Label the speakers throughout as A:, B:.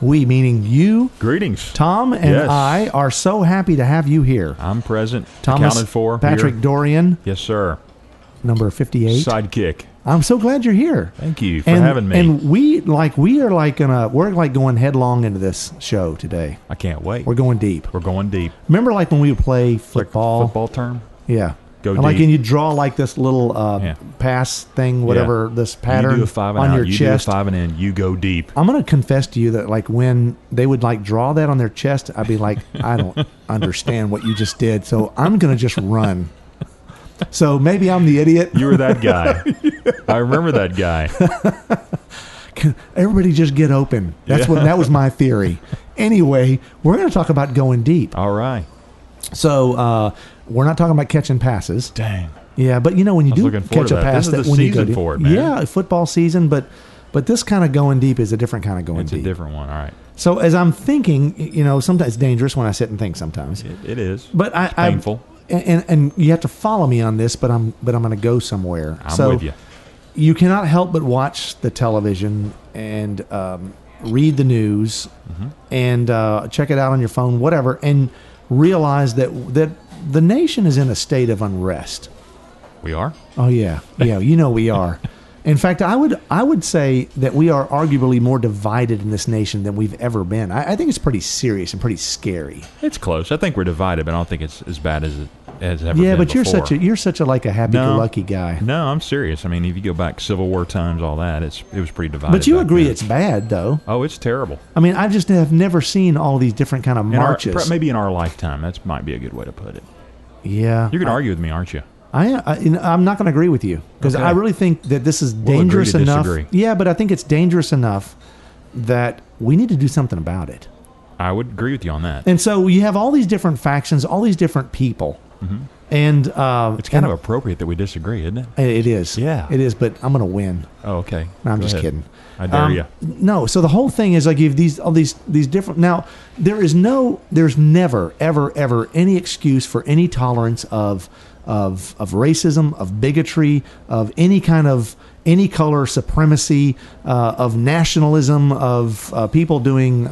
A: we meaning you,
B: Greetings.
A: Tom, and
B: Yes.
A: I are so happy to have you here.
B: I'm present.
A: Thomas
B: accounted for.
A: Patrick
B: here.
A: Dorian,
B: Yes, sir.
A: number fifty-eight.
B: Sidekick.
A: I'm so glad you're here.
B: Thank you for
A: and,
B: having me.
A: And we like we are like gonna we're like going headlong into this show today.
B: I can't wait.
A: We're going deep.
B: We're going deep.
A: Remember, like when we would play football?
B: Football term.
A: Yeah.
B: Go
A: And like,
B: deep.
A: and you draw like this little uh,
B: Yeah.
A: pass thing, whatever this pattern
B: You do a five and
A: on
B: out.
A: your
B: you
A: chest.
B: do a five and in. You go deep.
A: I'm gonna confess to you that like when they would like draw that on their chest, I'd be like, I don't understand what you just did, so I'm gonna just run. So maybe I'm the idiot.
B: You were that guy. I remember that guy.
A: Everybody just get open. That's what that was my theory. Anyway, we're gonna talk about going deep.
B: All right.
A: So uh, we're not talking about catching passes.
B: Dang.
A: Yeah, but you know when you do catch a
B: that.
A: pass,
B: This is the
A: when you go
B: for it, man.
A: Yeah, football season, but but this kind of going deep is a different kind of going
B: It's
A: deep.
B: a different one. All right.
A: so as I'm thinking, you know, sometimes it's dangerous when I sit and think. Sometimes,
B: It, it is.
A: but I, I
B: painful.
A: and and you have to follow me on this. But I'm but I'm going to go somewhere.
B: I'm
A: so
B: with you.
A: you cannot help but watch the television and um, read the news
B: Mm-hmm.
A: and uh, check it out on your phone, whatever, and realize that that the nation is in a state of unrest.
B: We are.
A: Oh yeah, yeah. You know we are. In fact, I would I would say that we are arguably more divided in this nation than we've ever been. I, I think it's pretty serious and pretty scary.
B: It's close. I think we're divided, but I don't think it's as bad as it has ever
A: yeah, but you're such a you're such a like a happy-go-lucky guy.
B: No, I'm serious. I mean, if you go back Civil War times, all that, it's it was pretty divided.
A: But you agree
B: then.
A: it's bad though.
B: Oh, it's terrible.
A: I mean, I just have never seen all these different kind of
B: In our-
A: marches.
B: maybe in our lifetime, that might be a good way to put it.
A: yeah,
B: You're going to argue with me, aren't you?
A: I, I I'm not going to agree with you because
B: Okay.
A: I really think that this is dangerous
B: to
A: enough.
B: disagree.
A: Yeah, but I think it's dangerous enough that we need to do something about it.
B: I would agree with you on that.
A: And so you have all these different factions, all these different people, and uh,
B: Mm-hmm. It's kind
A: and
B: of appropriate that we disagree, isn't it?
A: it is,
B: Yeah.
A: it is. But I'm going to win.
B: Oh, okay.
A: No, I'm
B: Go
A: just
B: ahead.
A: kidding.
B: I dare
A: Um,
B: you.
A: No, so the whole thing is like you have these all these these different. Now there is no, there's never, ever, ever any excuse for any tolerance of of of racism, of bigotry, of any kind of any color supremacy, uh, of nationalism, of uh, people doing.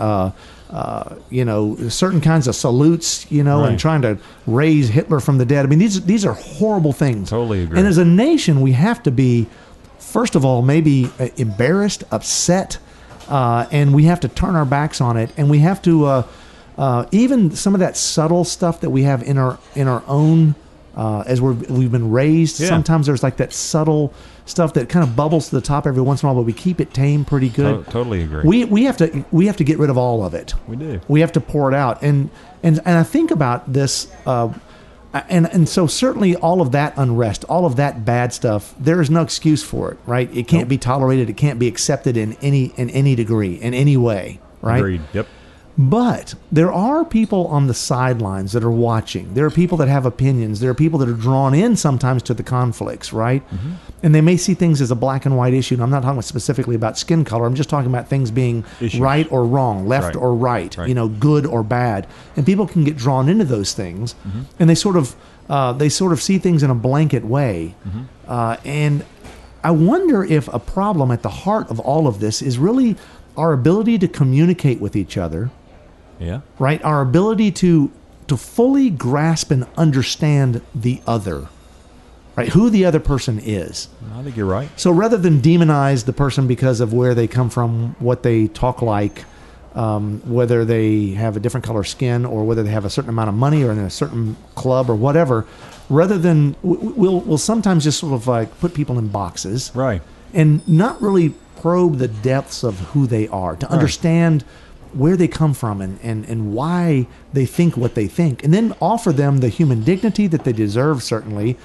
A: Uh, you know, certain kinds of salutes, you know, and trying to raise Hitler from the dead. I mean, these these are horrible things.
B: Totally agree.
A: And as a nation, we have to be first of all, maybe uh, embarrassed, upset, uh, and we have to turn our backs on it, and we have to uh, uh, even some of that subtle stuff that we have in our in our own uh, as we're, we've been raised.
B: Yeah.
A: Sometimes there's like that subtle stuff that kind of bubbles to the top every once in a while, but we keep it tame pretty good.
B: To- totally agree.
A: We we have to we have to get rid of all of it.
B: We do.
A: We have to pour it out, and and and I think about this, uh, and and so certainly all of that unrest, all of that bad stuff, there is no excuse for it, right? It can't be tolerated. It can't be accepted in any in any degree, in any way, right?
B: Agreed. Yep.
A: But there are people on the sidelines that are watching. There are people that have opinions. There are people that are drawn in sometimes to the conflicts, right?
B: Mm-hmm.
A: And they may see things as a black and white issue. And I'm not talking specifically about skin color. I'm just talking about things being
B: Issues.
A: right or wrong, left
B: Right.
A: or right,
B: Right.
A: you know, good or bad. And people can get drawn into those things,
B: Mm-hmm.
A: and they sort of uh, they sort of see things in a blanket way.
B: Mm-hmm.
A: Uh, and I wonder if a problem at the heart of all of this is really our ability to communicate with each other
B: Yeah.
A: right? Our ability to to fully grasp and understand the other, right? Who the other person is.
B: I think you're right.
A: So rather than demonize the person because of where they come from, what they talk like, um, whether they have a different color skin or whether they have a certain amount of money or in a certain club or whatever, rather than we'll we'll sometimes just sort of like put people in boxes,
B: Right.
A: and not really probe the depths of who they are to understand where they come from and, and, and why they think what they think and then offer them the human dignity that they deserve certainly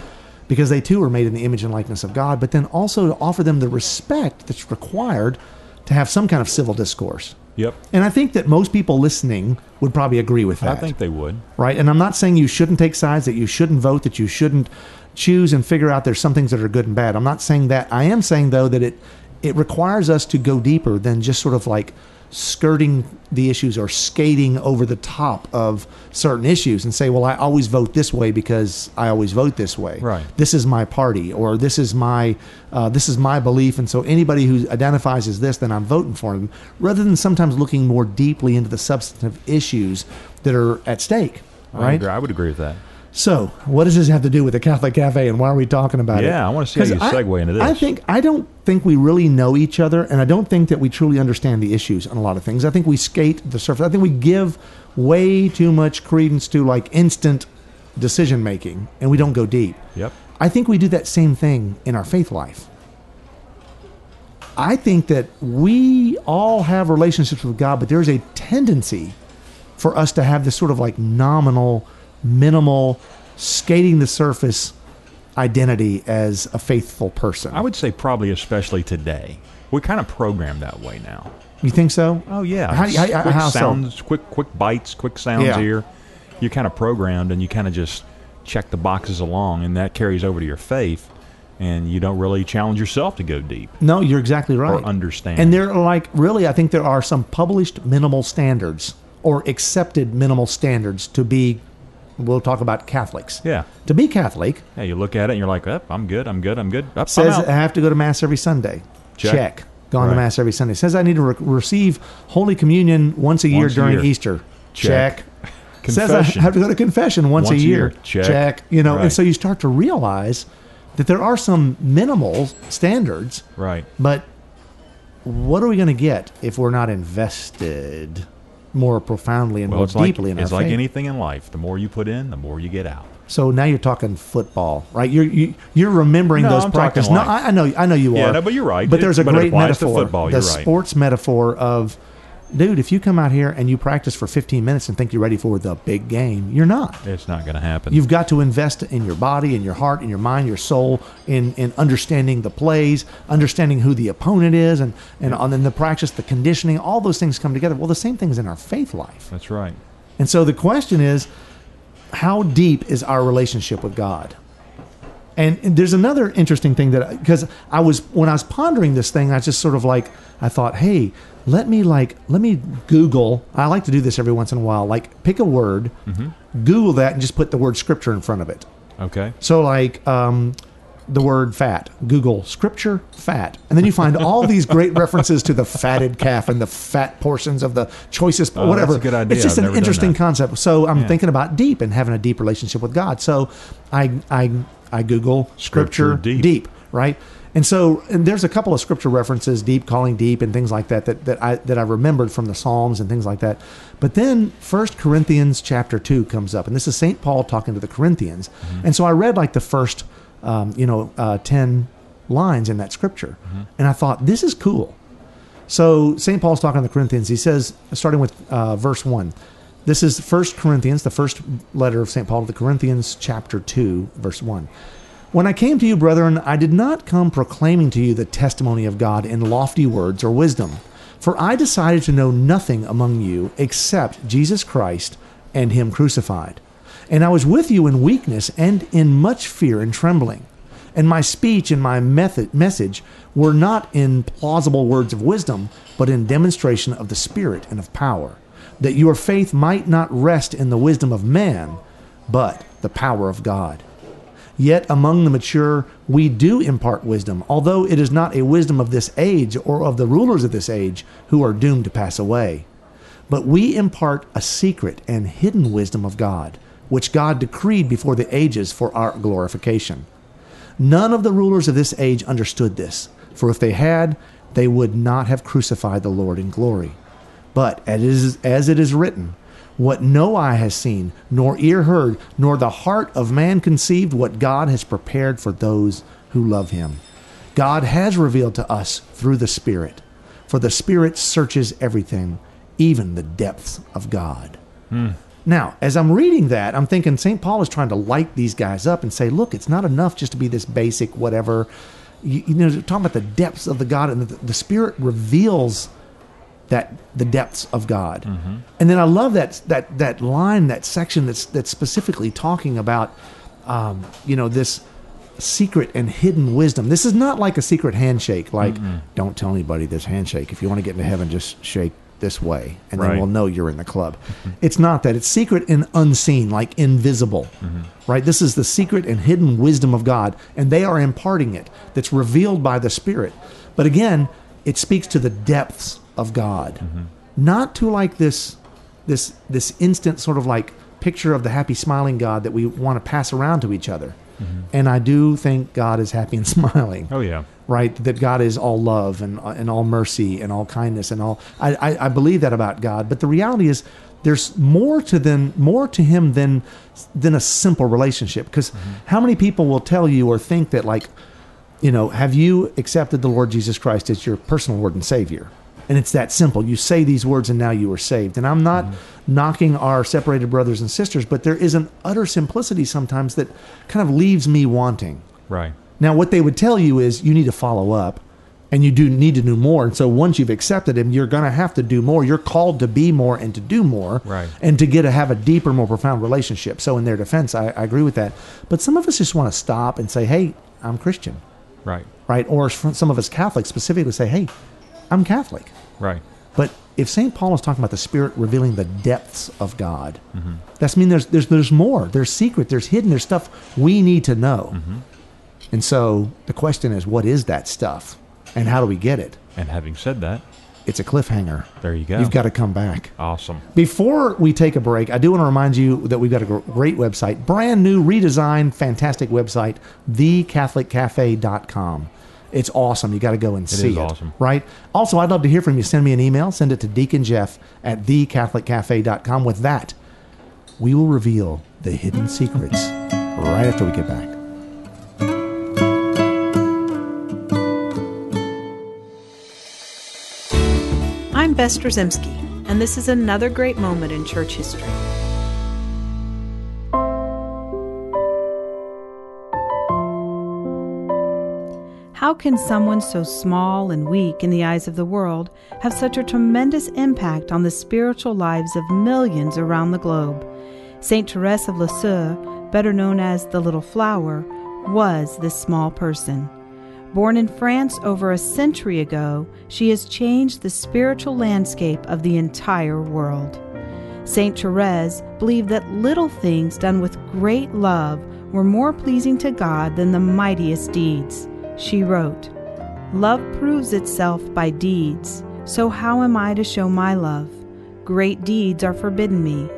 A: because they too are made in the image and likeness of god but then also to offer them the respect that's required to have some kind of civil discourse.
B: Yep.
A: And I think that most people listening would probably agree with that
B: I think they would.
A: right? And I'm not saying you shouldn't take sides, that you shouldn't vote, that you shouldn't choose and figure out there's some things that are good and bad. I'm not saying that. I am saying though that it it requires us to go deeper than just sort of like skirting the issues or skating over the top of certain issues and say, well, I always vote this way because I always vote this way.
B: Right.
A: This is my party, or this is my uh, this is my belief, and so anybody who identifies as this, then I'm voting for them. Rather than sometimes looking more deeply into the substantive issues that are at stake.
B: I,
A: Right.
B: agree. I would agree with that.
A: So, what does this have to do with the Catholic Cafe, and why are we talking about it?
B: Yeah, I wanna see how you
A: I-
B: segue into
A: I think I don't think we really know each other, and I don't think that we truly understand the issues on a lot of things. I think we skate the surface. I think we give way too much credence to like instant decision making, and we don't go deep.
B: Yep.
A: I think we do that same thing in our faith life. I think that we all have relationships with God, but there's a tendency for us to have this sort of like nominal, minimal, skating the surface identity as a faithful person.
B: I would say probably especially today. We're kind of programmed that way now.
A: you think so?
B: Oh yeah.
A: How- how-
B: quick
A: how so?
B: sounds, quick quick bites, quick sounds
A: Yeah.
B: here. You're kind of programmed, and you kind of just check the boxes along, and that carries over to your faith, and you don't really challenge yourself to go deep.
A: No, you're exactly right.
B: understand.
A: And there are like really, I think there are some published minimal standards or accepted minimal standards to be. We'll talk about Catholics.
B: Yeah.
A: To be Catholic
B: Yeah, you look at it and you're like, "Up, I'm good. I'm good. I'm good." Up,
A: says. I have to go to mass every Sunday.
B: Check.
A: Check. Gone to mass every Sunday. Says I need to re- receive Holy Communion once a year
B: Once a
A: during
B: year.
A: Easter.
B: Check.
A: Check. Says I have to go to confession once, a
B: Once a
A: year.
B: year. Check.
A: You know, and so you start to realize that there are some minimal standards,
B: right.
A: but what are we going to get if we're not invested more profoundly and
B: Well,
A: more
B: it's like
A: deeply in
B: it's like
A: faith?
B: anything in life. The more you put in, the more you get out.
A: So now you're talking football, right? You're you, you're remembering
B: No,
A: those
B: I'm
A: practices. No. I, I know, I know you
B: Yeah,
A: are.
B: no, but you're right.
A: But there's a great metaphor,
B: football,
A: the
B: right.
A: sports metaphor of, dude, if you come out here and you practice for 15 minutes and think you're ready for the big game, you're not.
B: It's not going to happen.
A: You've got to invest in your body, in your heart, in your mind, your soul, in, in understanding the plays, understanding who the opponent is, and and, and then the practice, the conditioning, all those things come together. Well, the same thing is in our faith life.
B: That's right.
A: And so the question is, how deep is our relationship with God? And there's another interesting thing that because I was when I was pondering this thing, I just sort of like I thought, hey, let me like let me Google. I like to do this every once in a while. Like pick a word, Google that, and just put the word scripture in front of it.
B: Okay.
A: So like um, the word fat, Google scripture fat, and then you find all these great references to the fatted calf and the fat portions of the choicest,
B: Oh,
A: whatever.
B: that's a good idea.
A: It's just
B: I've
A: an interesting concept. So I'm
B: Yeah.
A: thinking about deep and having a deep relationship with God. So I I I Google scripture,
B: Scripture deep.
A: deep, right? And so and there's a couple of scripture references, deep calling deep, and things like that that, that I that I remembered from the Psalms and things like that. But then First Corinthians chapter two comes up, and this is Saint Paul talking to the Corinthians.
B: Mm-hmm.
A: And so I read like the first, um, you know, uh, ten lines in that scripture,
B: Mm-hmm.
A: and I thought this is cool. So St. Paul's talking to the Corinthians. He says, starting with uh, verse one, this is First Corinthians, the first letter of St. Paul to the Corinthians, chapter two, verse one. When I came to you, brethren, I did not come proclaiming to you the testimony of God in lofty words or wisdom, for I decided to know nothing among you except Jesus Christ and Him crucified. And I was with you in weakness and in much fear and trembling. And my speech and my method, message were not in plausible words of wisdom, but in demonstration of the Spirit and of power, that your faith might not rest in the wisdom of man, but the power of God. Yet among the mature, we do impart wisdom, although it is not a wisdom of this age or of the rulers of this age who are doomed to pass away. But we impart a secret and hidden wisdom of God, which God decreed before the ages for our glorification. None of the rulers of this age understood this, for if they had, they would not have crucified the Lord in glory. But as it is, written, what no eye has seen, nor ear heard, nor the heart of man conceived, what God has prepared for those who love him. God has revealed to us through the Spirit, for the Spirit searches everything, even the depths of God. Hmm. Now, as I'm reading that, I'm thinking St. Paul is trying to light these guys up and say, look, it's not enough just to be this basic whatever. you, you know, talking about the depths of the God, and the, the Spirit reveals that the depths of God. Mm-hmm. And then I love that that that line, that section that's that's specifically talking about, um, you know, this secret and hidden wisdom. This is not like a secret handshake. Like, don't tell anybody this handshake. If you want to get into heaven, just shake this way, and then
B: Right.
A: we'll know you're in the club. Mm-hmm. It's not that. It's secret and unseen, like invisible. Mm-hmm. Right? This is the secret and hidden wisdom of God, and they are imparting it. That's revealed by the Spirit. But again, it speaks to the depths of God, not to like this, this, this instant sort of like picture of the happy, smiling God that we want to pass around to each other. Mm-hmm. And I do think God is happy and smiling
B: Oh yeah.
A: right? That God is all love and and all mercy and all kindness and all. I, I, I believe that about God, but the reality is there's more to than more to Him than than a simple relationship. Because mm-hmm. how many people will tell you or think that like, you know, have you accepted the Lord Jesus Christ as your personal Lord and Savior? And it's that simple. You say these words and now you are saved. And I'm not mm-hmm. knocking our separated brothers and sisters, but there is an utter simplicity sometimes that kind of leaves me wanting.
B: Right.
A: Now, what they would tell you is you need to follow up and you do need to do more. And so once you've accepted him, you're going to have to do more. You're called to be more and to do more
B: Right.
A: and to get to have a deeper, more profound relationship. So, in their defense, I, I agree with that. But some of us just want to stop and say, hey, I'm Christian,
B: Right.
A: right? Or some of us Catholics specifically say, hey, I'm Catholic.
B: Right.
A: But if St. Paul is talking about the Spirit revealing the depths of God, mm-hmm. that's mean there's, there's there's more. There's secret. There's hidden. There's stuff we need to know. Mm-hmm. And so the question is, what is that stuff, and how do we get it?
B: And having said that,
A: It's a cliffhanger.
B: there you go.
A: You've got to come back.
B: awesome.
A: Before we take a break, I do want to remind you that we've got a great website, brand new, redesigned, fantastic website, thecatholiccafe.com. It's awesome. You got to go and see
B: is
A: it.
B: awesome.
A: Right? Also, I'd love to hear from you. Send me an email. Send it to Deacon Jeff at thecatholiccafe.com. With that, we will reveal the hidden secrets right after we get back.
C: I'm Bess Drzymski, and this is another great moment in church history. How can someone so small and weak in the eyes of the world have such a tremendous impact on the spiritual lives of millions around the globe? Saint Therese of Lisieux, better known as the Little Flower, was this small person. Born in France over a century ago, she has changed the spiritual landscape of the entire world. Saint Therese believed that little things done with great love were more pleasing to God than the mightiest deeds. She wrote, Love proves itself by deeds, so how am I to show my love? Great deeds are forbidden me.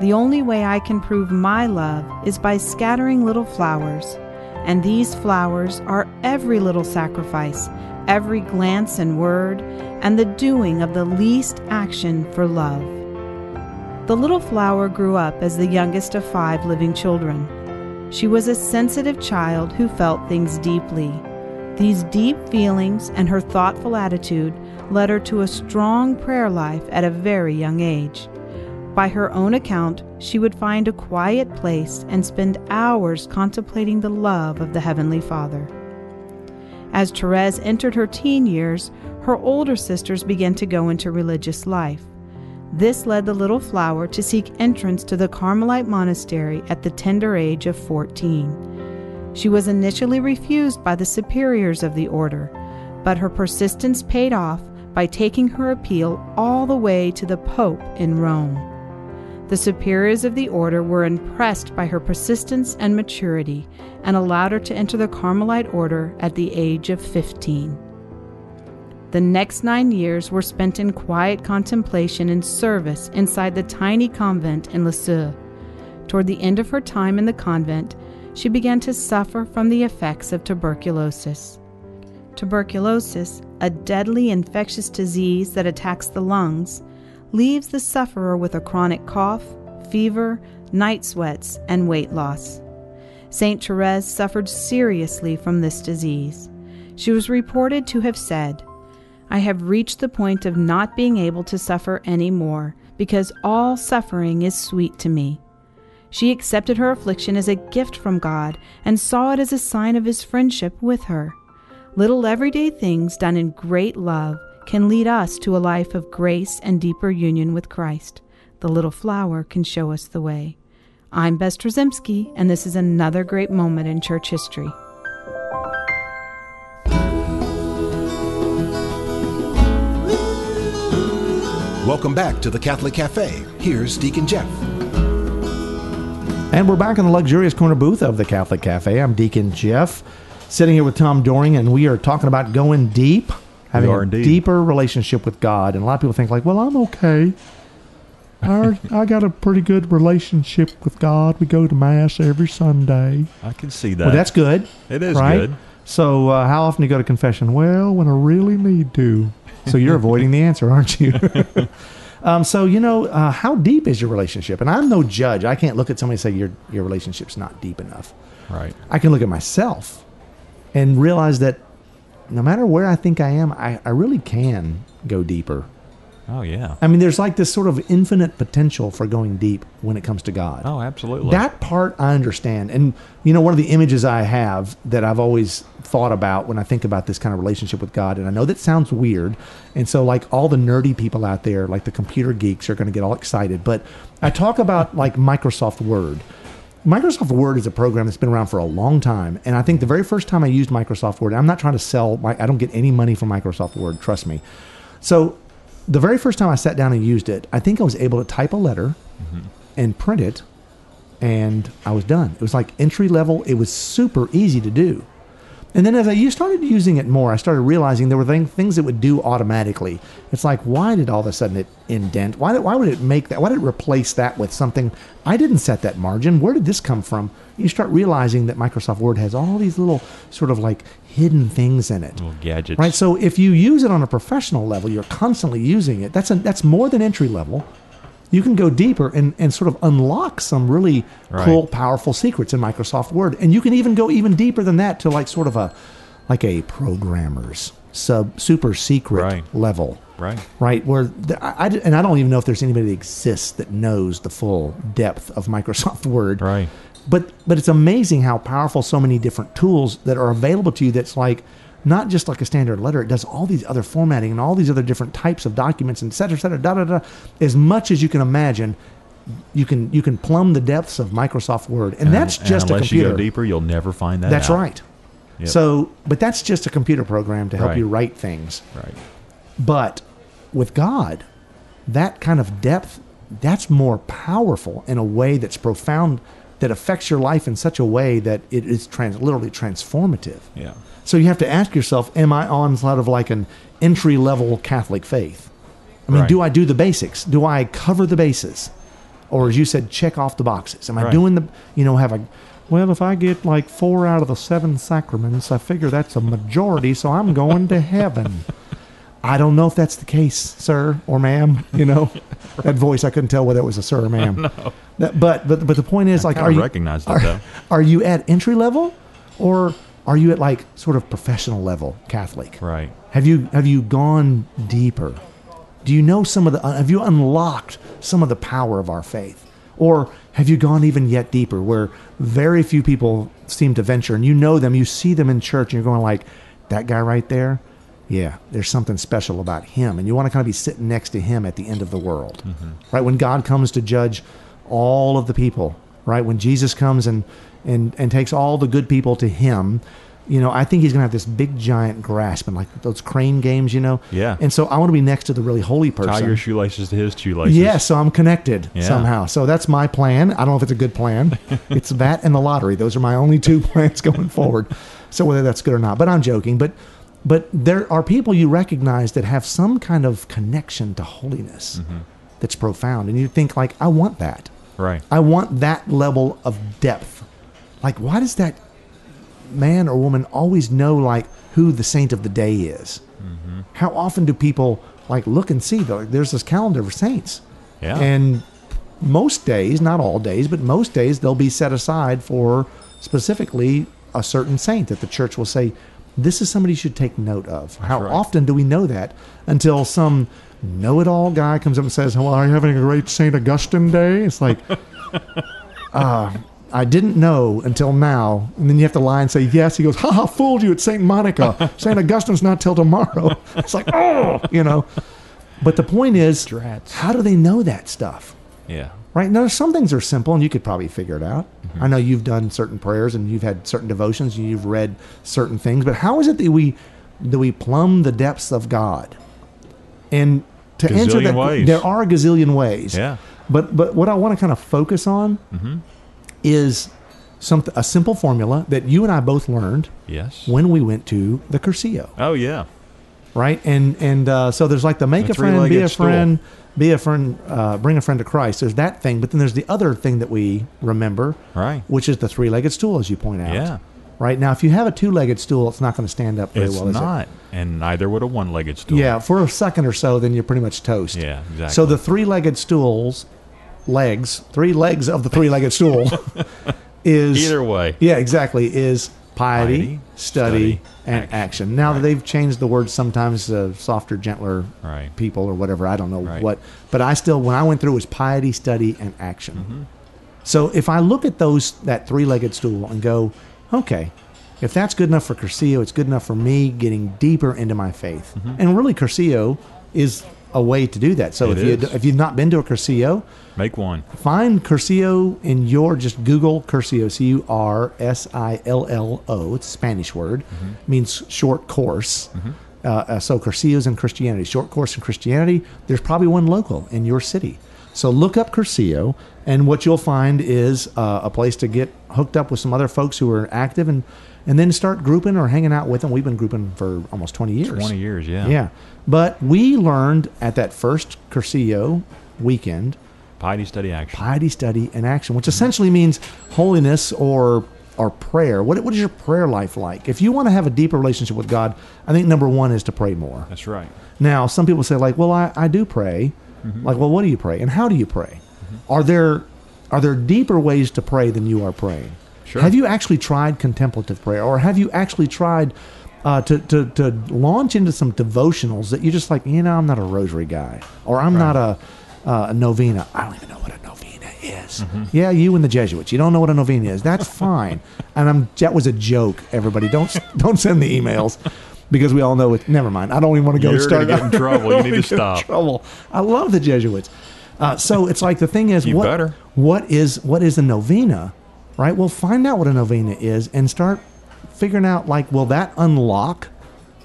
C: The only way I can prove my love is by scattering little flowers, and these flowers are every little sacrifice, every glance and word, and the doing of the least action for love. The little flower grew up as the youngest of five living children. She was a sensitive child who felt things deeply. These deep feelings and her thoughtful attitude led her to a strong prayer life at a very young age. By her own account, she would find a quiet place and spend hours contemplating the love of the Heavenly Father. As Therese entered her teen years, her older sisters began to go into religious life. This led the little flower to seek entrance to the Carmelite monastery at the tender age of 14. She was initially refused by the superiors of the order, but her persistence paid off by taking her appeal all the way to the Pope in Rome. The superiors of the order were impressed by her persistence and maturity and allowed her to enter the Carmelite order at the age of 15. The next nine years were spent in quiet contemplation and service inside the tiny convent in Lisieux. Toward the end of her time in the convent, she began to suffer from the effects of tuberculosis. Tuberculosis, a deadly infectious disease that attacks the lungs, leaves the sufferer with a chronic cough, fever, night sweats, and weight loss. Saint Therese suffered seriously from this disease. She was reported to have said, I have reached the point of not being able to suffer any more, because all suffering is sweet to me. She accepted her affliction as a gift from God and saw it as a sign of His friendship with her. Little everyday things done in great love can lead us to a life of grace and deeper union with Christ. The little flower can show us the way. I'm Bess Drzymski, and this is another great moment in church history.
D: Welcome back to the Catholic Cafe. Here's Deacon Jeff.
A: And we're back in the luxurious corner booth of the Catholic Cafe. I'm Deacon Jeff, sitting here with Tom Doring, and we are talking about going deep, having a
B: indeed.
A: deeper relationship with God. And a lot of people think, like, well, I'm okay. I, I got a pretty good relationship with God. We go to Mass every Sunday.
B: I can see that.
A: Well, that's good.
B: It is
A: right?
B: good.
A: So, uh, how often do you go to confession? Well, when I really need to. So, you're avoiding the answer, aren't you? um, so, you know, uh, how deep is your relationship? And I'm no judge. I can't look at somebody and say your your relationship's not deep enough.
B: Right.
A: I can look at myself and realize that no matter where I think I am, I, I really can go deeper.
B: Oh yeah.
A: I mean, there's like this sort of infinite potential for going deep when it comes to God.
B: Oh, absolutely.
A: That part I understand. And, you know, one of the images I have that I've always thought about when I think about this kind of relationship with God, and I know that sounds weird. And so, like, all the nerdy people out there, like the computer geeks, are going to get all excited. But I talk about, like, Microsoft Word. Microsoft Word is a program that's been around for a long time. And I think the very first time I used Microsoft Word, I'm not trying to sell, my, I don't get any money from Microsoft Word, trust me. So, the very first time I sat down and used it, I think I was able to type a letter mm-hmm. and print it and I was done. It was like entry level. It was super easy to do. And then as I started using it more, I started realizing there were things it would do automatically. It's like, why did all of a sudden it indent? Why did, why would it make that? Why did it replace that with something? I didn't set that margin. Where did this come from? You start realizing that Microsoft Word has all these little sort of like hidden things in it.
B: Little gadgets.
A: Right. So if you use it on a professional level, you're constantly using it. That's a, that's more than entry level. You can go deeper and, and sort of unlock some really
B: Right.
A: cool, powerful secrets in Microsoft Word. And you can even go even deeper than that to like sort of a like a programmer's sub super secret
B: Right.
A: level.
B: Right.
A: Right, where the, I, I- and I don't even know if there's anybody that exists that knows the full depth of Microsoft Word
B: Right.
A: But but it's amazing how powerful so many different tools that are available to you that's like not just like a standard letter it does all these other formatting and all these other different types of documents and et cetera et cetera da, da, da. as much as you can imagine you can you can plumb the depths of microsoft word and, that's
B: and
A: just a computer
B: you go deeper, you'll never find that.
A: that's
B: out.
A: right
B: Yep.
A: so but that's just a computer program to help
B: Right.
A: you write things
B: Right.
A: but with God, that kind of depth, that's more powerful in a way that's profound, that affects your life in such a way that it is trans- literally transformative.
B: Yeah.
A: So you have to ask yourself, am I on sort of like an entry level Catholic faith? I mean,
B: Right.
A: do I do the basics? Do I cover the bases? Or as you said, check off the boxes? Am I
B: Right.
A: doing the, you know, have a, well, if I get like four out of the seven sacraments, I figure that's a majority, so I'm going to heaven. I don't know if that's the case, sir or ma'am. You know, that voice I couldn't tell whether it was a sir or ma'am. no. but but but the point is, like,
B: kinda
A: are you
B: recognized it, though.
A: are you at entry level, or are you at like sort of professional level Catholic?
B: Right.
A: Have you have you gone deeper? Do you know some of the? Uh, have you unlocked some of the power of our faith, or have you gone even yet deeper, where very few people seem to venture, and you know them, you see them in church, and you're going like, that guy right there, yeah, there's something special about him, and you want to kind of be sitting next to him at the end of the world, mm-hmm. right? When God comes to judge all of the people, right? When Jesus comes and and and takes all the good people to Him, you know, I think He's going to have this big giant grasp and like those crane games, you know.
B: Yeah.
A: And so I want to be next to the really holy person.
B: Tie your shoelaces to his shoelaces.
A: Yeah, so I'm connected
B: Yeah.
A: somehow. So that's my plan. I don't know if it's a good plan. it's that and the lottery. Those are my only two plans going forward. So whether that's good or not, but I'm joking. But but there are people you recognize that have some kind of connection to holiness
B: Mm-hmm.
A: that's profound, and you think like, I want that.
B: Right.
A: I want that level of depth. Like, why does that man or woman always know like who the saint of the day is?
B: Mm-hmm.
A: How often do people like look and see? Though there's this calendar of saints,
B: Yeah.
A: and most days, not all days, but most days they'll be set aside for specifically a certain saint that the church will say, this is somebody you should take note of. How
B: right.
A: often do we know that until some know-it-all guy comes up and says, "Well, are you having a great Saint Augustine day?" It's like, uh, I didn't know until now. And then you have to lie and say, yes. He goes, ha ha, fooled you at St. Monica. St. Augustine's not till tomorrow. It's like, oh, you know. But the point is, how do they know that stuff?
B: Yeah.
A: Right now, some things are simple, and you could probably figure it out. I know you've done certain prayers, and you've had certain devotions, and you've read certain things. But how is it that we that we plumb the depths of God? And to answer that,
B: ways.
A: there are a gazillion ways.
B: Yeah.
A: But but what I want to kind of focus on is something a simple formula that you and I both learned
B: Yes.
A: when we went to the Cursillo
B: Oh yeah.
A: right? And and uh, so there's like the make
B: The
A: a friend, be a
B: stool.
A: Be a friend, uh, bring a friend to Christ. There's that thing, but then there's the other thing that we remember,
B: Right.
A: Which is the three-legged stool, as you point out.
B: Yeah.
A: Right now, if you have a two-legged stool, it's not going to stand up very
B: It's
A: well. it?
B: It's not, and neither would a one-legged stool.
A: Yeah, for a second or so, then you're pretty much toast.
B: Yeah, exactly.
A: So the three-legged stools, legs, three legs of the three-legged stool, is
B: Either way.
A: yeah, exactly. Is piety,
B: Piety,
A: study,
B: study,
A: and action.
B: action.
A: Now
B: Right.
A: they've changed the words sometimes to softer, gentler
B: Right.
A: people or whatever. I don't know
B: Right.
A: what, but I still when I went through it was piety, study, and action.
B: Mm-hmm.
A: So if I look at those that three-legged stool and go, okay, if that's good enough for Cursillo, it's good enough for me getting deeper into my faith. And really, Cursillo is a way to do that. So
B: Mm-hmm. It
A: if you if you've not been to a Cursillo,
B: Make one.
A: find Cursillo in your just Google Cursillo C U R S I L L O. It's a Spanish word, means short course. Uh, uh, so Cursillo's in Christianity, short course in Christianity. There's probably one local in your city. So look up Cursillo, and what you'll find is uh, a place to get hooked up with some other folks who are active, and and then start grouping or hanging out with them. We've been grouping for almost 20 years.
B: Twenty years. Yeah.
A: Yeah. But we learned at that first Cursillo weekend
B: Piety, study, action.
A: piety study and action, which essentially means holiness or or prayer. What, what is your prayer life like? If you want to have a deeper relationship with God, I think number one is to pray more.
B: That's right.
A: Now, some people say like, well, I, I do pray. Like, well, what do you pray and how do you pray? Are there are there deeper ways to pray than you are praying?
B: Sure.
A: Have you actually tried contemplative prayer, or have you actually tried uh, to, to to launch into some devotionals that you're just like? You know, I'm not a rosary guy, or I'm not a, uh, a novena. I don't even know what a novena is. Yeah, you and the Jesuits, you don't know what a novena is. That's fine. and I'm that was a joke. Everybody, don't don't send the emails. Because we all know it. Never mind. I don't even want to go
B: You're
A: start
B: get in trouble. You need to
A: Get in
B: stop.
A: Trouble. I love the Jesuits. Uh, so it's like the thing is,
B: You
A: what
B: better.
A: what is what is a novena, right? Well, find out what a novena is and start figuring out like, will that unlock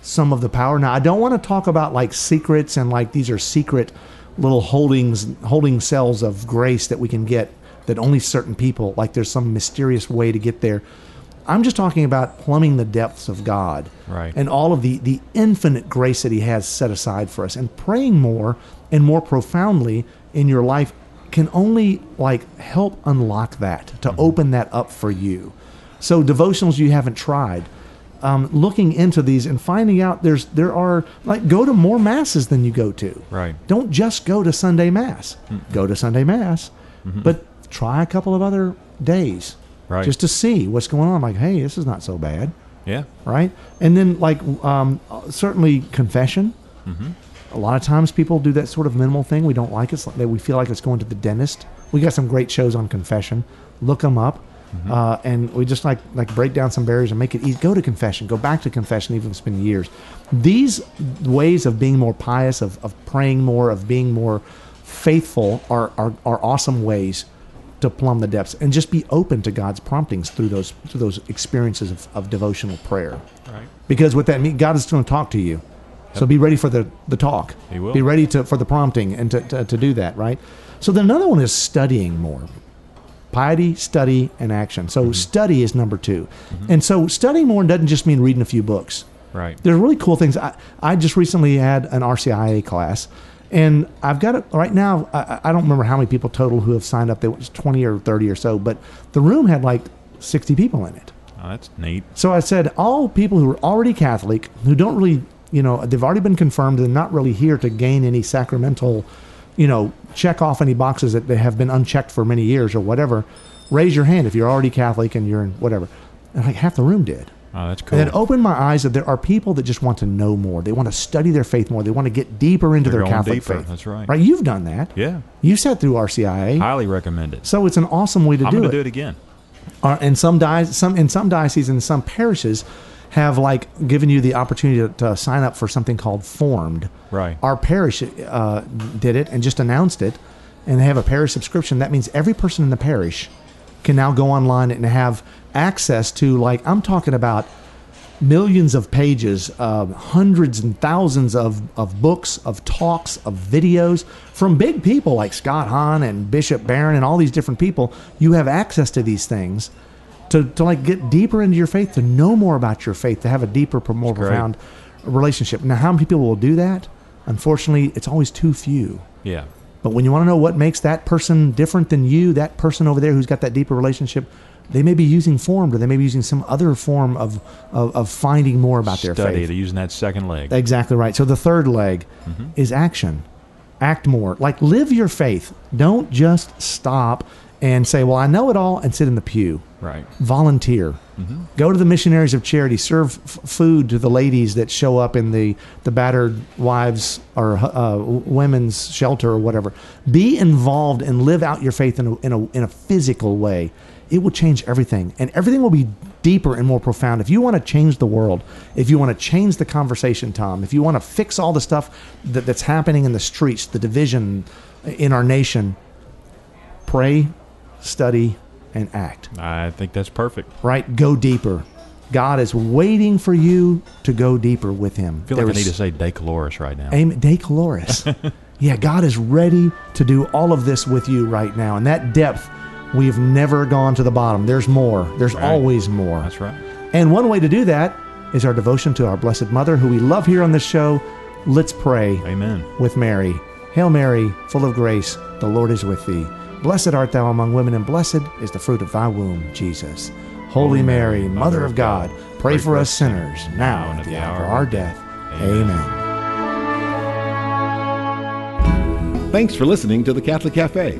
A: some of the power? Now, I don't want to talk about like secrets and like these are secret little holdings, holding cells of grace that we can get that only certain people like. There's some mysterious way to get there. I'm just talking about plumbing the depths of God
B: Right.
A: and all of the, the infinite grace that He has set aside for us. And praying more and more profoundly in your life can only like help unlock that, to mm-hmm. open that up for you. So devotionals you haven't tried, um, looking into these and finding out there's there are like go to more masses than you go to.
B: Right.
A: Don't just go to Sunday Mass. Mm-hmm. Go to Sunday Mass, mm-hmm. but try a couple of other days.
B: Right.
A: Just to see what's going on. Like, hey, this is not so bad
B: Yeah.
A: right? And then like um, certainly confession. A lot of times people do that sort of minimal thing. We don't like it. Like- We feel like it's going to the dentist. We got some great shows on confession. Look them up, uh, and we just like like break down some barriers and make it easy. Go to confession. Go back to confession, even if it's been years. These ways of being more pious, of, of praying more, of being more faithful, are, are are awesome ways to plumb the depths and just be open to God's promptings through those through those experiences of, of devotional prayer.
B: Right.
A: Because what that means, God is going to talk to you. So be ready for the, the talk.
B: He will.
A: Be ready to for the prompting and to, to, to do that, right? So then another one is studying more. Piety, study, and action. So
B: Mm-hmm.
A: study is number 2 And so studying more doesn't just mean reading a few books.
B: Right.
A: There's really cool things. I, I just recently had an RCIA class, and I've got it right now. I, I don't remember how many people total who have signed up. There was 20 or 30 or so, but the room had like 60 people in it.
B: Oh, that's neat.
A: So I said, all people who are already Catholic, who don't really, you know, they've already been confirmed they're not really here to gain any sacramental, you know, check off any boxes that they have been unchecked for many years or whatever. Raise your hand if you're already Catholic and you're in whatever. And like half the room did.
B: Oh, that's cool.
A: And it opened my eyes that there are people that just want to know more. They want to study their faith more. They want to get deeper into
B: They're
A: their Catholic
B: deeper.
A: faith.
B: That's right.
A: Right? You've done that.
B: yeah.
A: You sat through RCIA.
B: Highly recommend it.
A: So it's an awesome way to
B: I'm
A: do
B: going
A: it.
B: to do it again.
A: are, and some diocese, some in some dioceses and some parishes have like given you the opportunity to, to sign up for something called Formed.
B: Right.
A: Our parish uh, did it and just announced it, and they have a parish subscription. That means every person in the parish can now go online and have access to like I'm talking about millions of pages, uh, hundreds and thousands of, of books, of talks, of videos from big people like Scott Hahn and Bishop Barron and all these different people. You have access to these things to, to like get deeper into your faith, to know more about your faith, to have a deeper, more profound relationship. Now, how many people will do that? Unfortunately, it's always too few.
B: Yeah.
A: But when you want to know what makes that person different than you, that person over there who's got that deeper relationship, they may be using formed or they may be using some other form of, of, of finding more about their
B: Study.
A: faith.
B: They're using that second leg.
A: Exactly right. So the third leg is action. Act more. Like live your faith. Don't just stop and say, "Well, I know it all," and sit in the pew.
B: right.
A: Volunteer. Go to the missionaries of charity. Serve f- food to the ladies that show up in the the battered wives or uh, women's shelter or whatever. Be involved and live out your faith in a, in a in a physical way. It will change everything, and everything will be deeper and more profound. If you want to change the world, if you want to change the conversation, Tom, if you want to fix all the stuff that, that's happening in the streets, the division in our nation, pray, study, and act
B: I think that's perfect.
A: right? Go deeper. God is waiting for you to go deeper with Him.
B: I feel
A: There
B: like I need to say De Colores right now.
A: Amen. De Colores. yeah, God is ready to do all of this with you right now. And that depth, we've never gone to the bottom. There's more. There's
B: Right.
A: always more.
B: That's right.
A: And one way to do that is our devotion to our Blessed Mother, who we love here on this show. Let's pray
B: Amen.
A: with Mary. Hail Mary, full of grace, the Lord is with thee. Blessed art thou among women, and blessed is the fruit of thy womb, Jesus. Holy Mary, Mother of God, pray for us sinners, now and at the hour of our death. Amen.
D: Thanks for listening to the Catholic Cafe.